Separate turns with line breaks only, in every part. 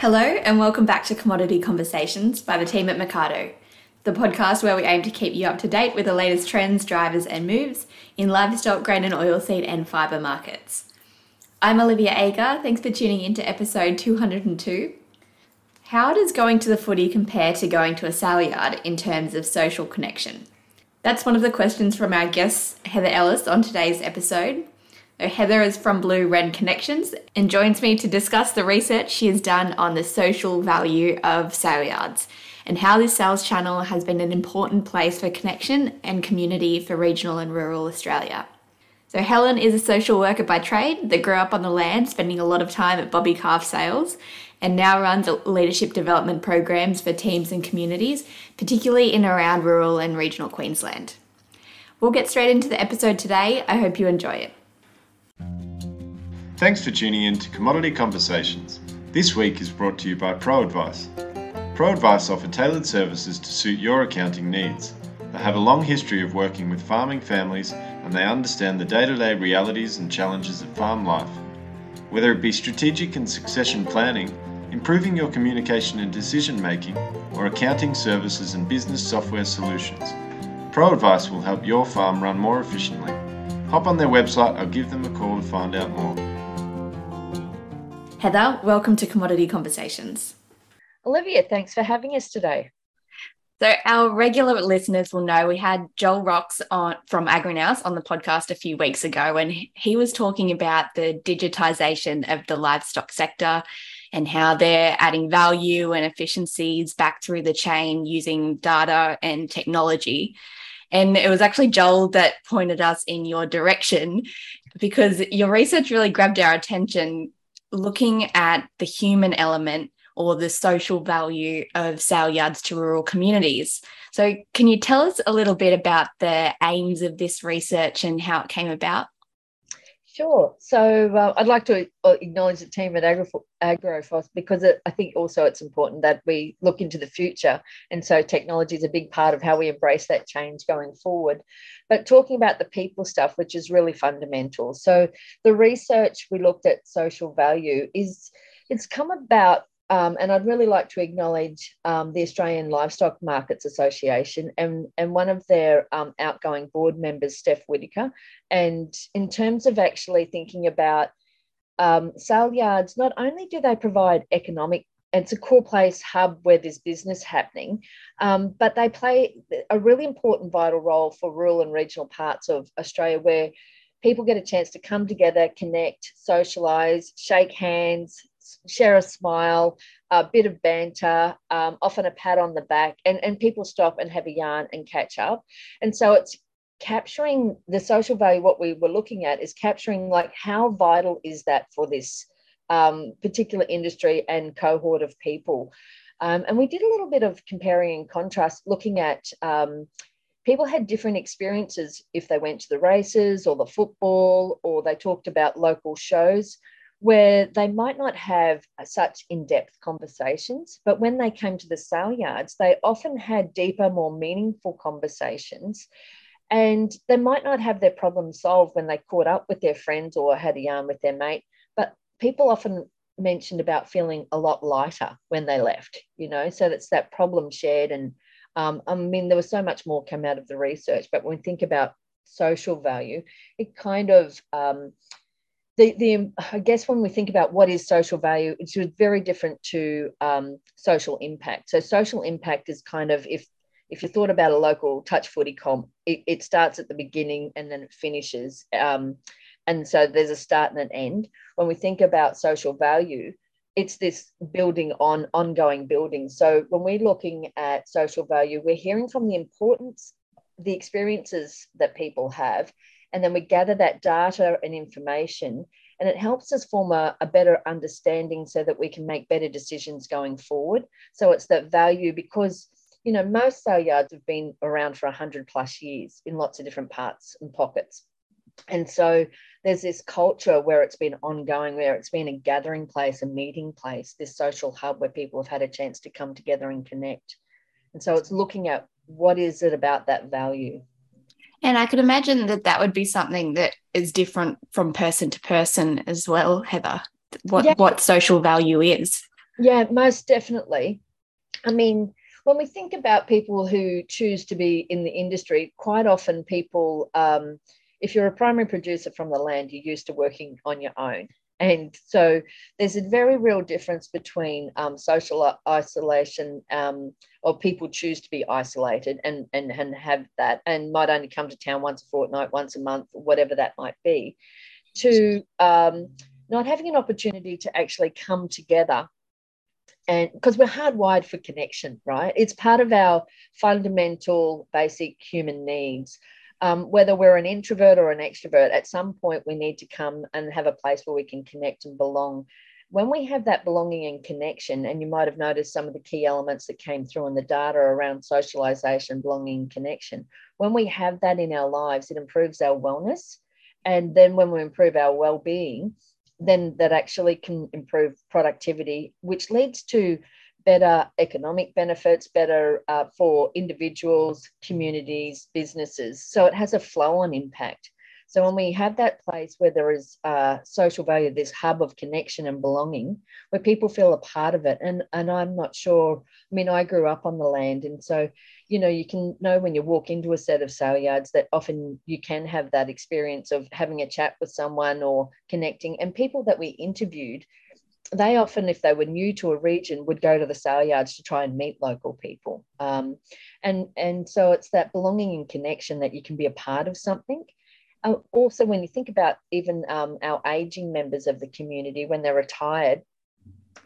Hello, and welcome back to Commodity Conversations by the team at Mercado, the podcast where we aim to keep you up to date with the latest trends, drivers, and moves in livestock, grain and oilseed, and fibre markets. I'm Olivia Agar. Thanks for tuning in to episode 202. How does going to the footy compare to going to a sale yard in terms of social connection? That's one of the questions from our guest, Heather Ellis, on today's episode. Heather is from Blue Red Connections and joins me to discuss the research she has done on the social value of sale yards and how this sales channel has been an important place for connection and community for regional and rural Australia. So, Helen is a social worker by trade that grew up on the land, spending a lot of time at Bobby Calf Sales, and now runs leadership development programs for teams and communities, particularly in around rural and regional Queensland. We'll get straight into the episode today. I hope you enjoy it.
Thanks for tuning in to Commodity Conversations. This week is brought to you by ProAdvice. ProAdvice offer tailored services to suit your accounting needs. They have a long history of working with farming families and they understand the day to day realities and challenges of farm life. Whether it be strategic and succession planning, improving your communication and decision making, or accounting services and business software solutions, ProAdvice will help your farm run more efficiently. Hop on their website or give them a call to find out more.
Heather, welcome to Commodity Conversations.
Olivia, thanks for having us today.
So our regular listeners will know we had Joel Rocks on from AgriNous on the podcast a few weeks ago, and he was talking about the digitization of the livestock sector and how they're adding value and efficiencies back through the chain using data and technology. And it was actually Joel that pointed us in your direction because your research really grabbed our attention looking at the human element or the social value of sale yards to rural communities. So, can you tell us a little bit about the aims of this research and how it came about?
Sure. So uh, I'd like to uh, acknowledge the team at AgriNous because it, I think also it's important that we look into the future. And so technology is a big part of how we embrace that change going forward. But talking about the people stuff, which is really fundamental. So the research we looked at social value is it's come about um, and I'd really like to acknowledge um, the Australian Livestock Markets Association and, and one of their um, outgoing board members, Steph Whitaker. And in terms of actually thinking about um, sale yards, not only do they provide economic it's a core place hub where there's business happening, um, but they play a really important vital role for rural and regional parts of Australia where people get a chance to come together, connect, socialize, shake hands, share a smile, a bit of banter, um, often a pat on the back, and, and people stop and have a yarn and catch up. And so it's capturing the social value. What we were looking at is capturing like how vital is that for this um, particular industry and cohort of people. Um, and we did a little bit of comparing and contrast, looking at um, people had different experiences if they went to the races or the football or they talked about local shows where they might not have such in depth conversations, but when they came to the sale yards, they often had deeper, more meaningful conversations. And they might not have their problem solved when they caught up with their friends or had a yarn with their mate, but people often mentioned about feeling a lot lighter when they left, you know, so that's that problem shared. And um, I mean, there was so much more come out of the research, but when we think about social value, it kind of, um, the, the I guess when we think about what is social value, it's very different to um, social impact. So social impact is kind of if if you thought about a local touch footy comp, it, it starts at the beginning and then it finishes. Um, and so there's a start and an end. When we think about social value, it's this building on ongoing building. So when we're looking at social value, we're hearing from the importance, the experiences that people have, and then we gather that data and information, and it helps us form a, a better understanding so that we can make better decisions going forward. So it's that value because you know most sale yards have been around for 100 plus years in lots of different parts and pockets. And so there's this culture where it's been ongoing where it's been a gathering place a meeting place this social hub where people have had a chance to come together and connect. And so it's looking at what is it about that value
and I could imagine that that would be something that is different from person to person as well, Heather. What yeah. what social value is.
Yeah, most definitely. I mean, when we think about people who choose to be in the industry, quite often people, um, if you're a primary producer from the land, you're used to working on your own. And so there's a very real difference between um, social isolation um, or people choose to be isolated and, and, and have that and might only come to town once a fortnight, once a month, whatever that might be, to um, not having an opportunity to actually come together and because we're hardwired for connection, right? It's part of our fundamental basic human needs. Um, whether we're an introvert or an extrovert, at some point we need to come and have a place where we can connect and belong. When we have that belonging and connection, and you might have noticed some of the key elements that came through in the data around socialization, belonging, connection. When we have that in our lives, it improves our wellness. And then when we improve our well being, then that actually can improve productivity, which leads to better economic benefits, better uh, for individuals, communities, businesses. So it has a flow on impact. So when we have that place where there is uh, social value, this hub of connection and belonging, where people feel a part of it, and and I'm not sure. I mean, I grew up on the land, and so you know you can know when you walk into a set of sale yards that often you can have that experience of having a chat with someone or connecting. And people that we interviewed, they often, if they were new to a region, would go to the sale yards to try and meet local people. Um, and and so it's that belonging and connection that you can be a part of something uh, also, when you think about even um, our aging members of the community when they're retired,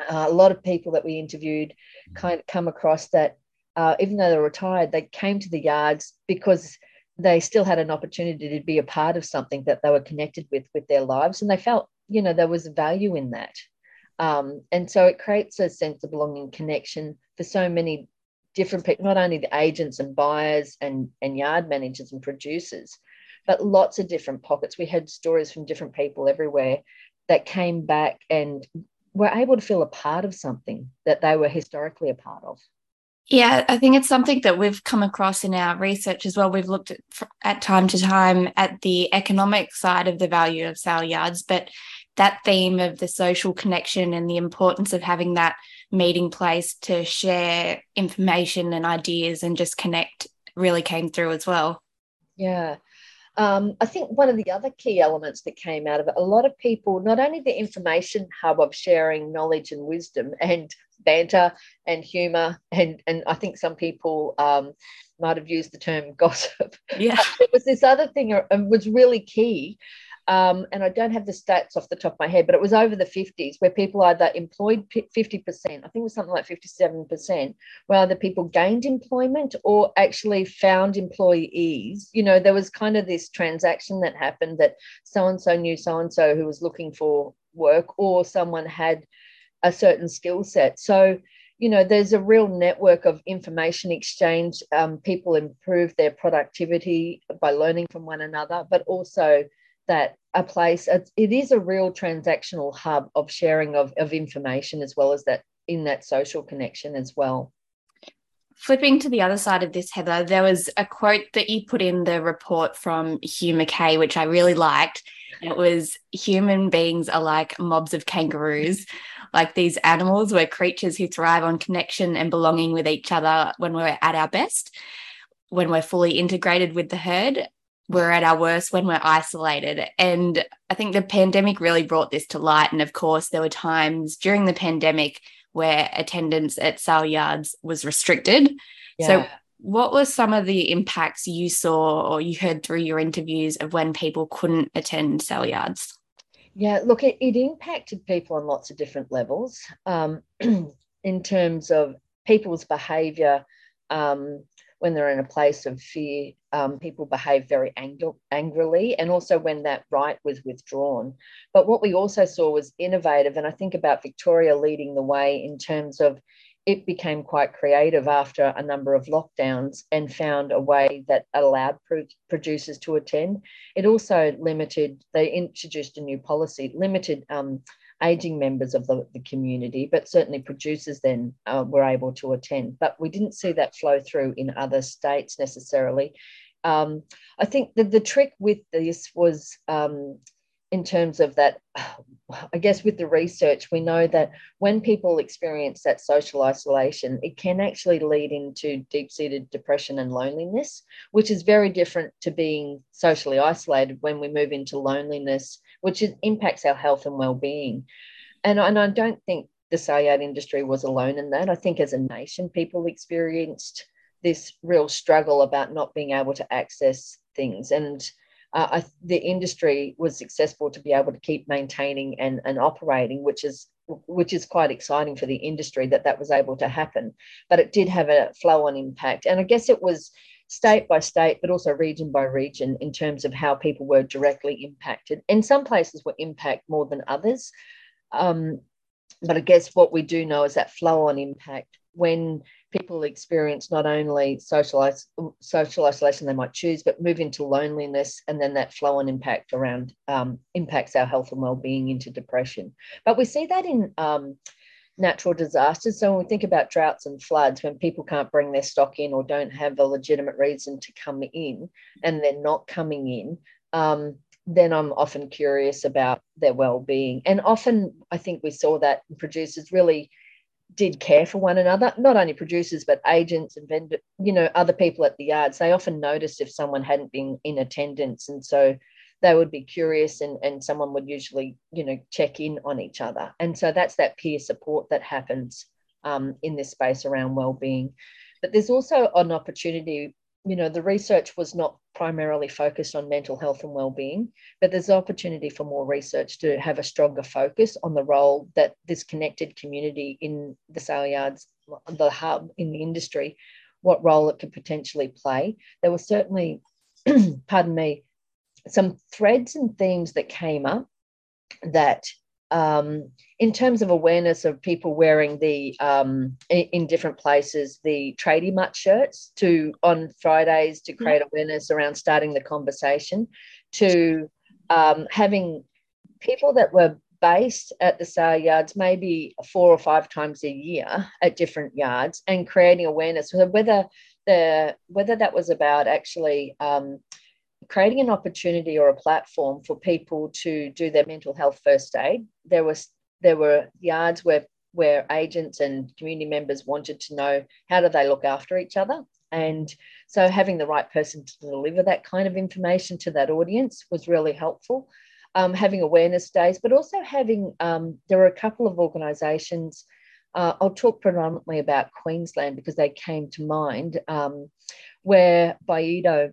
uh, a lot of people that we interviewed kind of come across that uh, even though they're retired, they came to the yards because they still had an opportunity to be a part of something that they were connected with with their lives, and they felt you know there was value in that. Um, and so it creates a sense of belonging, connection for so many different people, not only the agents and buyers and, and yard managers and producers, but lots of different pockets. We had stories from different people everywhere that came back and were able to feel a part of something that they were historically a part of.
Yeah, I think it's something that we've come across in our research as well. We've looked at, at time to time at the economic side of the value of sale yards, but that theme of the social connection and the importance of having that meeting place to share information and ideas and just connect really came through as well.
Yeah. Um, I think one of the other key elements that came out of it, a lot of people, not only the information hub of sharing knowledge and wisdom and banter and humor, and, and I think some people um, might have used the term gossip.
Yeah.
It was this other thing uh, was really key um, and I don't have the stats off the top of my head, but it was over the 50s where people either employed 50%, I think it was something like 57%, where either people gained employment or actually found employees. You know, there was kind of this transaction that happened that so and so knew so and so who was looking for work, or someone had a certain skill set. So, you know, there's a real network of information exchange. Um, people improve their productivity by learning from one another, but also that a place it is a real transactional hub of sharing of, of information as well as that in that social connection as well.
Flipping to the other side of this heather there was a quote that you put in the report from Hugh Mackay which i really liked. It was human beings are like mobs of kangaroos. Like these animals we're creatures who thrive on connection and belonging with each other when we're at our best when we're fully integrated with the herd we're at our worst when we're isolated. And I think the pandemic really brought this to light. And of course, there were times during the pandemic where attendance at sale yards was restricted. Yeah. So, what were some of the impacts you saw or you heard through your interviews of when people couldn't attend sale yards?
Yeah, look, it, it impacted people on lots of different levels um, in terms of people's behavior um, when they're in a place of fear, um, people behave very ang- angrily, and also when that right was withdrawn. But what we also saw was innovative, and I think about Victoria leading the way in terms of it became quite creative after a number of lockdowns and found a way that allowed pro- producers to attend. It also limited, they introduced a new policy, limited um, aging members of the, the community, but certainly producers then uh, were able to attend. But we didn't see that flow through in other states necessarily. Um, I think that the trick with this was um, in terms of that I guess with the research, we know that when people experience that social isolation, it can actually lead into deep seated depression and loneliness, which is very different to being socially isolated when we move into loneliness, which is, impacts our health and well being. And, and I don't think the saleyard industry was alone in that. I think as a nation, people experienced this real struggle about not being able to access things. And uh, I, the industry was successful to be able to keep maintaining and, and operating, which is which is quite exciting for the industry that that was able to happen. But it did have a flow on impact, and I guess it was state by state, but also region by region in terms of how people were directly impacted. And some places were impacted more than others. Um, but I guess what we do know is that flow on impact when people experience not only social, social isolation they might choose, but move into loneliness, and then that flow on impact around um, impacts our health and well-being into depression. But we see that in um, natural disasters. So when we think about droughts and floods, when people can't bring their stock in or don't have a legitimate reason to come in, and they're not coming in. Um, then I'm often curious about their well-being, and often I think we saw that producers really did care for one another, not only producers, but agents and vendor, you know, other people at the yards. They often noticed if someone hadn't been in attendance. And so they would be curious and, and someone would usually, you know, check in on each other. And so that's that peer support that happens um, in this space around well-being. But there's also an opportunity you know, the research was not primarily focused on mental health and well-being, but there's opportunity for more research to have a stronger focus on the role that this connected community in the sale yards, the hub in the industry, what role it could potentially play. There was certainly, pardon me, some threads and themes that came up that um, in terms of awareness of people wearing the um, in, different places the TradeMutt shirts to on Fridays to create mm-hmm. awareness around starting the conversation, to um, having people that were based at the sale yards maybe four or five times a year at different yards and creating awareness whether the whether that was about actually um, creating an opportunity or a platform for people to do their mental health first aid. There was there were yards where where agents and community members wanted to know how do they look after each other. And so having the right person to deliver that kind of information to that audience was really helpful. Um, having awareness days, but also having, um, there were a couple of organisations. Uh, I'll talk predominantly about Queensland because they came to mind, um, where BIEDO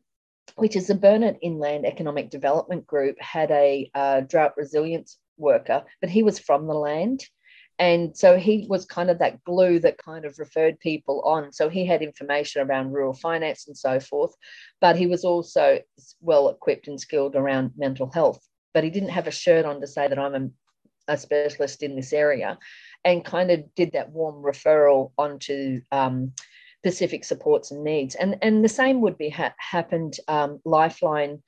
which is the Burnett Inland Economic Development Group, had a uh, drought resilience worker, but he was from the land. And so he was kind of that glue that kind of referred people on. So he had information around rural finance and so forth, but he was also well equipped and skilled around mental health. But he didn't have a shirt on to say that I'm a, a specialist in this area and kind of did that warm referral onto um, specific supports and needs. And, and the same would be ha- happened. Um, Lifeline,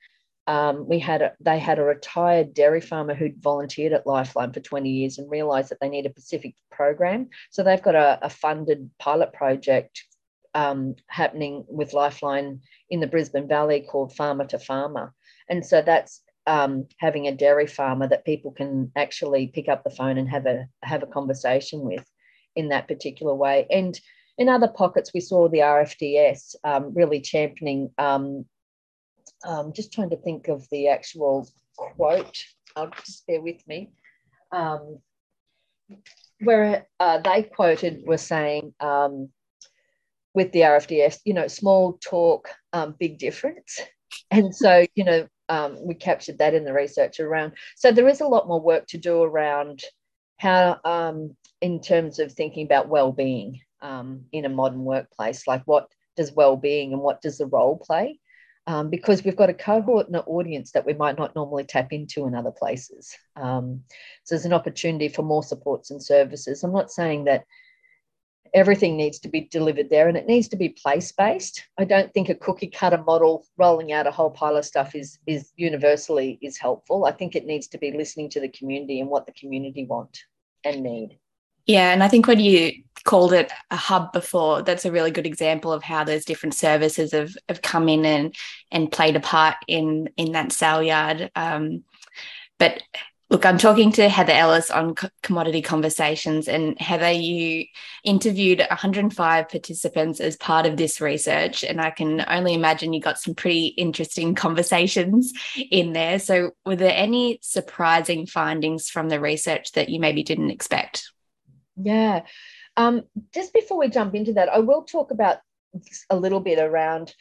um, we had a, they had a retired dairy farmer who'd volunteered at Lifeline for 20 years and realised that they need a Pacific program. So they've got a, a funded pilot project um, happening with Lifeline in the Brisbane Valley called Farmer to Farmer. And so that's um, having a dairy farmer that people can actually pick up the phone and have a have a conversation with in that particular way. And in other pockets, we saw the RFDS um, really championing. Um, um, just trying to think of the actual quote. I'll just bear with me. Um, where uh, they quoted were saying um, with the RFDS, you know, small talk, um, big difference. And so, you know, we captured that in the research around. So there is a lot more work to do around how, in terms of thinking about well-being um, in a modern workplace like what does well-being and what does the role play? Um, because we've got a cohort and an audience that we might not normally tap into in other places. Um, so there's an opportunity for more supports and services. I'm not saying that everything needs to be delivered there and it needs to be place based i don't think a cookie cutter model rolling out a whole pile of stuff is is universally is helpful. I think it needs to be listening to the community and what the community want and need.
Yeah, and I think when you called it a hub before, that's a really good example of how those different services have, have come in and and played a part in in that sale yard. Um, But Look, I'm talking to Heather Ellis on Commodity Conversations, and Heather, you interviewed 105 participants as part of this research, and I can only imagine you got some pretty interesting conversations in there. So, were there any surprising findings from the research that you maybe didn't expect?
Yeah. Um, just before we jump into that, I will talk about a little bit around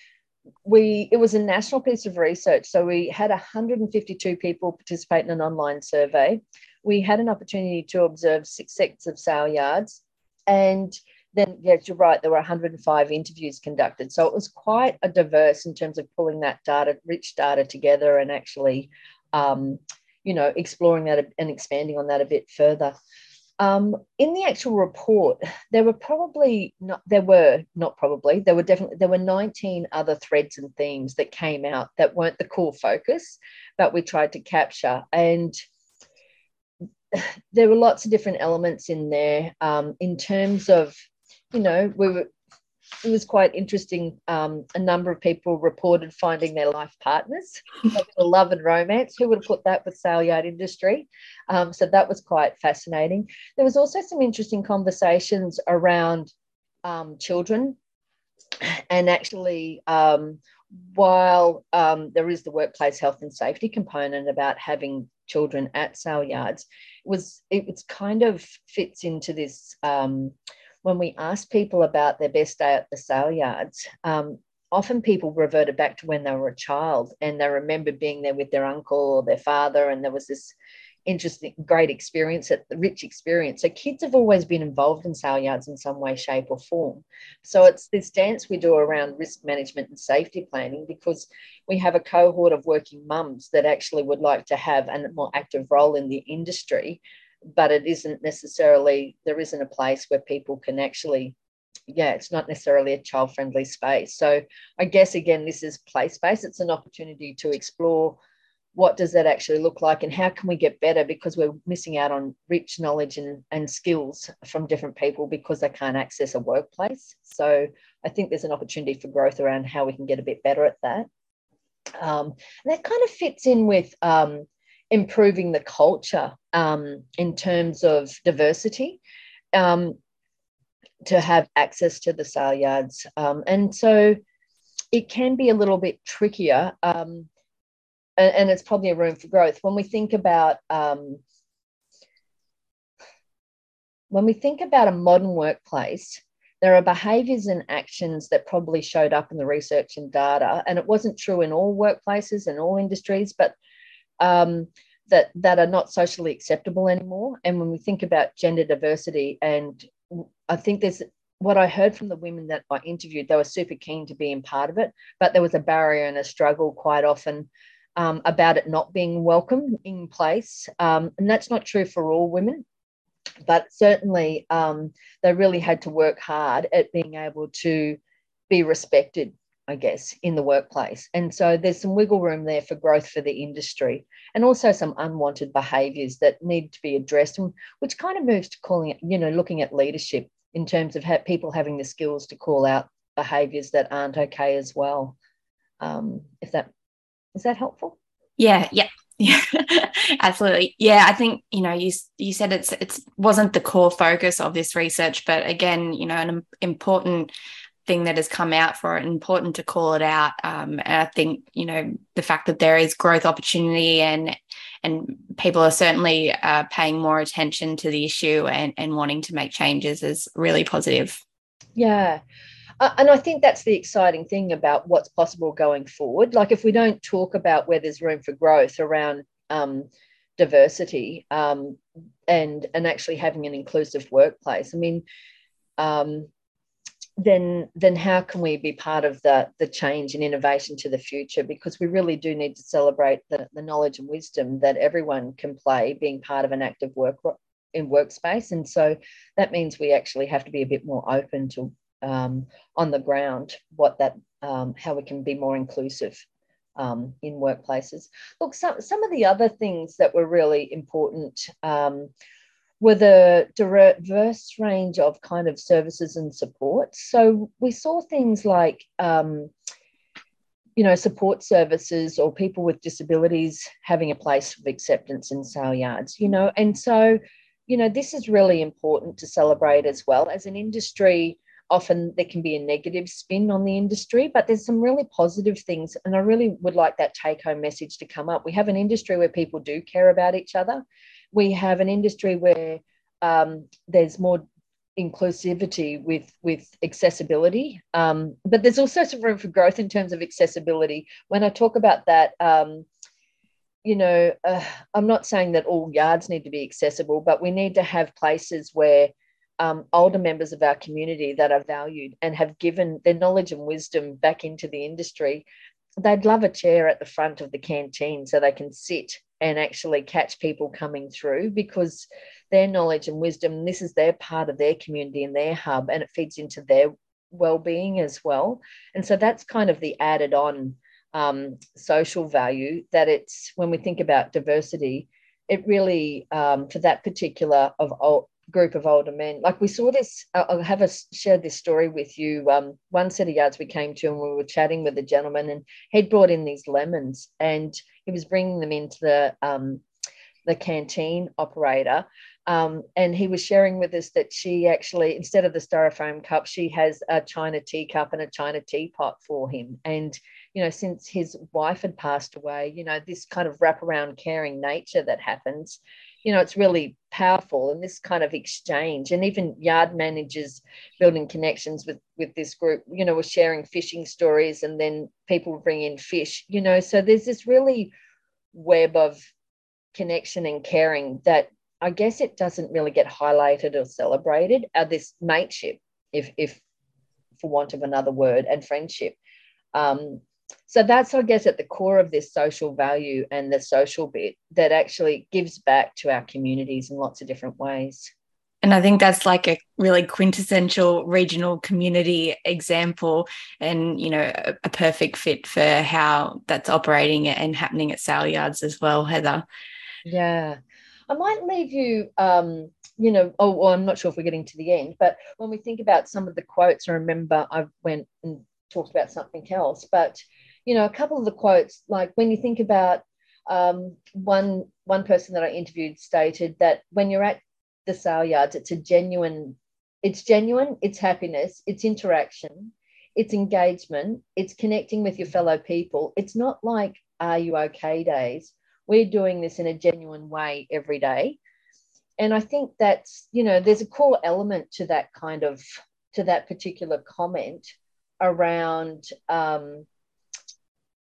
we it was a national piece of research so we had 152 people participate in an online survey. We had an opportunity to observe six sets of sale yards and then yes you're right there were 105 interviews conducted. So it was quite a diverse in terms of pulling that data rich data together and actually um, you know exploring that and expanding on that a bit further um, in the actual report, there were probably not, there were not probably, there were definitely, there were 19 other threads and themes that came out that weren't the core focus, but we tried to capture. And there were lots of different elements in there um, in terms of, you know, we were, it was quite interesting. Um, a number of people reported finding their life partners, love and romance. Who would have put that with sale yard industry? Um, so that was quite fascinating. There was also some interesting conversations around um, children, and actually, um, while um, there is the workplace health and safety component about having children at sale yards, it was it, it's kind of fits into this um, when we asked people about their best day at the sale yards, um, often people reverted back to when they were a child and they remember being there with their uncle or their father, and there was this interesting, great experience, a rich experience. So kids have always been involved in sale yards in some way, shape, or form. So it's this dance we do around risk management and safety planning because we have a cohort of working mums that actually would like to have a more active role in the industry but it isn't necessarily there isn't a place where people can actually yeah it's not necessarily a child friendly space. So i guess again this is play space. It's an opportunity to explore what does that actually look like and how can we get better because we're missing out on rich knowledge and, and skills from different people because they can't access a workplace. So i think there's an opportunity for growth around how we can get a bit better at that. Um, that kind of fits in with um, improving the culture um, in terms of diversity um, to have access to the sale yards. Um, and so it can be a little bit trickier. Um, and, and, it's probably a room for growth. When we think about um, when we think about a modern workplace, there are behaviors and actions that probably showed up in the research and data, and it wasn't true in all workplaces and all industries, but um, that that are not socially acceptable anymore. And when we think about gender diversity, and I think there's what I heard from the women that I interviewed, they were super keen to be in part of it, but there was a barrier and a struggle quite often um, about it not being welcome in place. Um, and that's not true for all women, but certainly um, they really had to work hard at being able to be respected I guess, in the workplace. And so there's some wiggle room there for growth for the industry and also some unwanted behaviors that need to be addressed, which kind of moves to calling it, you know, looking at leadership in terms of people having the skills to call out behaviors that aren't okay as well. Um, if that is that helpful?
Yeah, yeah, yeah, absolutely. Yeah, I think you know you you said it's it's wasn't the core focus of this research, but again, you know, an important thing that has come out for it important to call it out. Um, and i think you know the fact that there is growth opportunity and and people are certainly uh, paying more attention to the issue and, and wanting to make changes is really positive.
Yeah. Uh, and i think that's the exciting thing about what's possible going forward. Like if we don't talk about where there's room for growth around um, diversity um, and and actually having an inclusive workplace i mean um, then then how can we be part of the the change and innovation to the future? Because we really do need to celebrate the, the knowledge and wisdom that everyone can play being part of an active work in workspace. And so that means we actually have to be a bit more open to um, on the ground what that um, how we can be more inclusive um, in workplaces. Look some, some of the other things that were really important um, with a diverse range of kind of services and support. So we saw things like um, you know, support services or people with disabilities having a place of acceptance in sale yards, you know, and so, you know, this is really important to celebrate as well. As an industry, often there can be a negative spin on the industry, but there's some really positive things. And I really would like that take home message to come up. We have an industry where people do care about each other. We have an industry where um, there's more inclusivity with with accessibility. Um, but there's also some room for growth in terms of accessibility. When i talk about that um, you know uh, i'm not saying that all yards need to be accessible but we need to have places where um, older members of our community that are valued and have given their knowledge and wisdom back into the industry they'd love a chair at the front of the canteen so they can sit and actually catch people coming through because their knowledge and wisdom this is their part of their community and their hub and it feeds into their well-being as well and so that's kind of the added on um, social value that it's when we think about diversity it really um, for that particular of group of older men. Like we saw this, I'll have us shared this story with you. Um, one set of yards we came to and we were chatting with a gentleman and he'd brought in these lemons and he was bringing them into the, um, the canteen operator. Um, and he was sharing with us that she actually, instead of the styrofoam cup, she has a china teacup and a china teapot for him. And, you know, since his wife had passed away, you know, this kind of wraparound caring nature that happens, you know, it's really powerful and this kind of exchange. And even yard managers building connections with with this group, you know, were sharing fishing stories and then people bring in fish, you know. So there's this really web of connection and caring that I guess it doesn't really get highlighted or celebrated. Uh, this mateship, if if for want of another word, and friendship. Um, so that's i guess at the core of this social value and the social bit that actually gives back to our communities in lots of different ways
and I think that's like a really quintessential regional community example and, you know, a, a, perfect fit for how that's operating and happening at sale yards as well, Heather.
Yeah. I might leave you, um, you know, oh, well, I'm not sure if we're getting to the end, but when we think about some of the quotes, I remember I went and talked about something else, but you know, a couple of the quotes, like when you think about um, one one person that I interviewed stated that when you're at the sale yards, it's a genuine, it's genuine, it's happiness, it's interaction, it's engagement, it's connecting with your fellow people. It's not like are you okay days. We're doing this in a genuine way every day. And I think that's, you know, there's a core element to that kind of to that particular comment around um,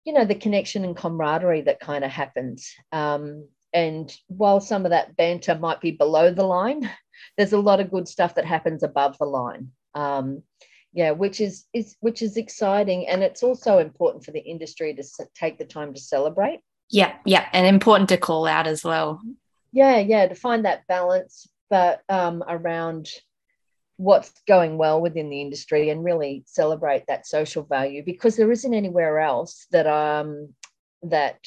you know the connection and camaraderie that kind of happens. Um, and while some of that banter might be below the line there's a lot of good stuff that happens above the line. Um, yeah which is is which is exciting. And it's also important for the industry to take the time to celebrate.
Yeah yeah. And important to call out as well.
Yeah yeah to find that balance but um, around what's going well within the industry and really celebrate that social value because there isn't anywhere else that um that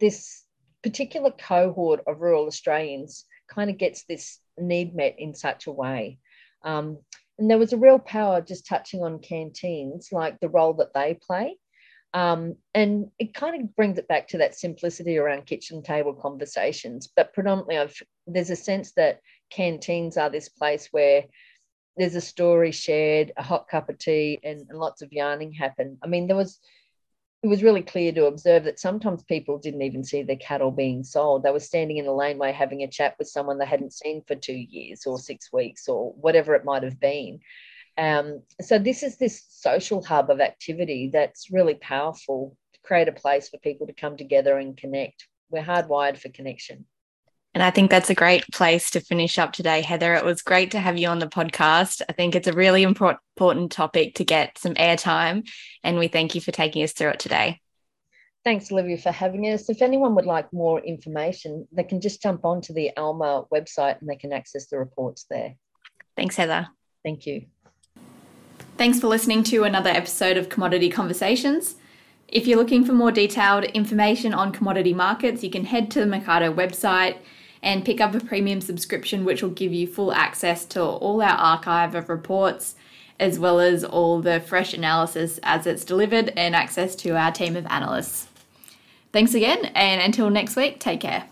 this particular cohort of rural Australians kind of gets this need met in such a way. Um, and there was a real power just touching on canteens, like the role that they play. Um, and it kind of brings it back to that simplicity around kitchen table conversations. But predominantly, I've, there's a sense that canteens are this place where there's a story shared, a hot cup of tea, and, and lots of yarning happen. I mean, there was it was really clear to observe that sometimes people didn't even see their cattle being sold. They were standing in a laneway having a chat with someone they hadn't seen for two years or six weeks or whatever it might have been. Um, so this is this social hub of activity that's really powerful to create a place for people to come together and connect. We're hardwired for connection.
And I think that's a great place to finish up today, Heather. It was great to have you on the podcast. I think it's a really important topic to get some airtime, and we thank you for taking us through it today.
Thanks, Olivia, for having us. If anyone would like more information, they can just jump onto the ALMA website and they can access the reports there.
Thanks, Heather.
Thank you.
Thanks for listening to another episode of Commodity Conversations. If you're looking for more detailed information on commodity markets, you can head to the Mercado website and pick up a premium subscription, which will give you full access to all our archive of reports, as well as all the fresh analysis as it's delivered, and access to our team of analysts. Thanks again, and until next week, take care.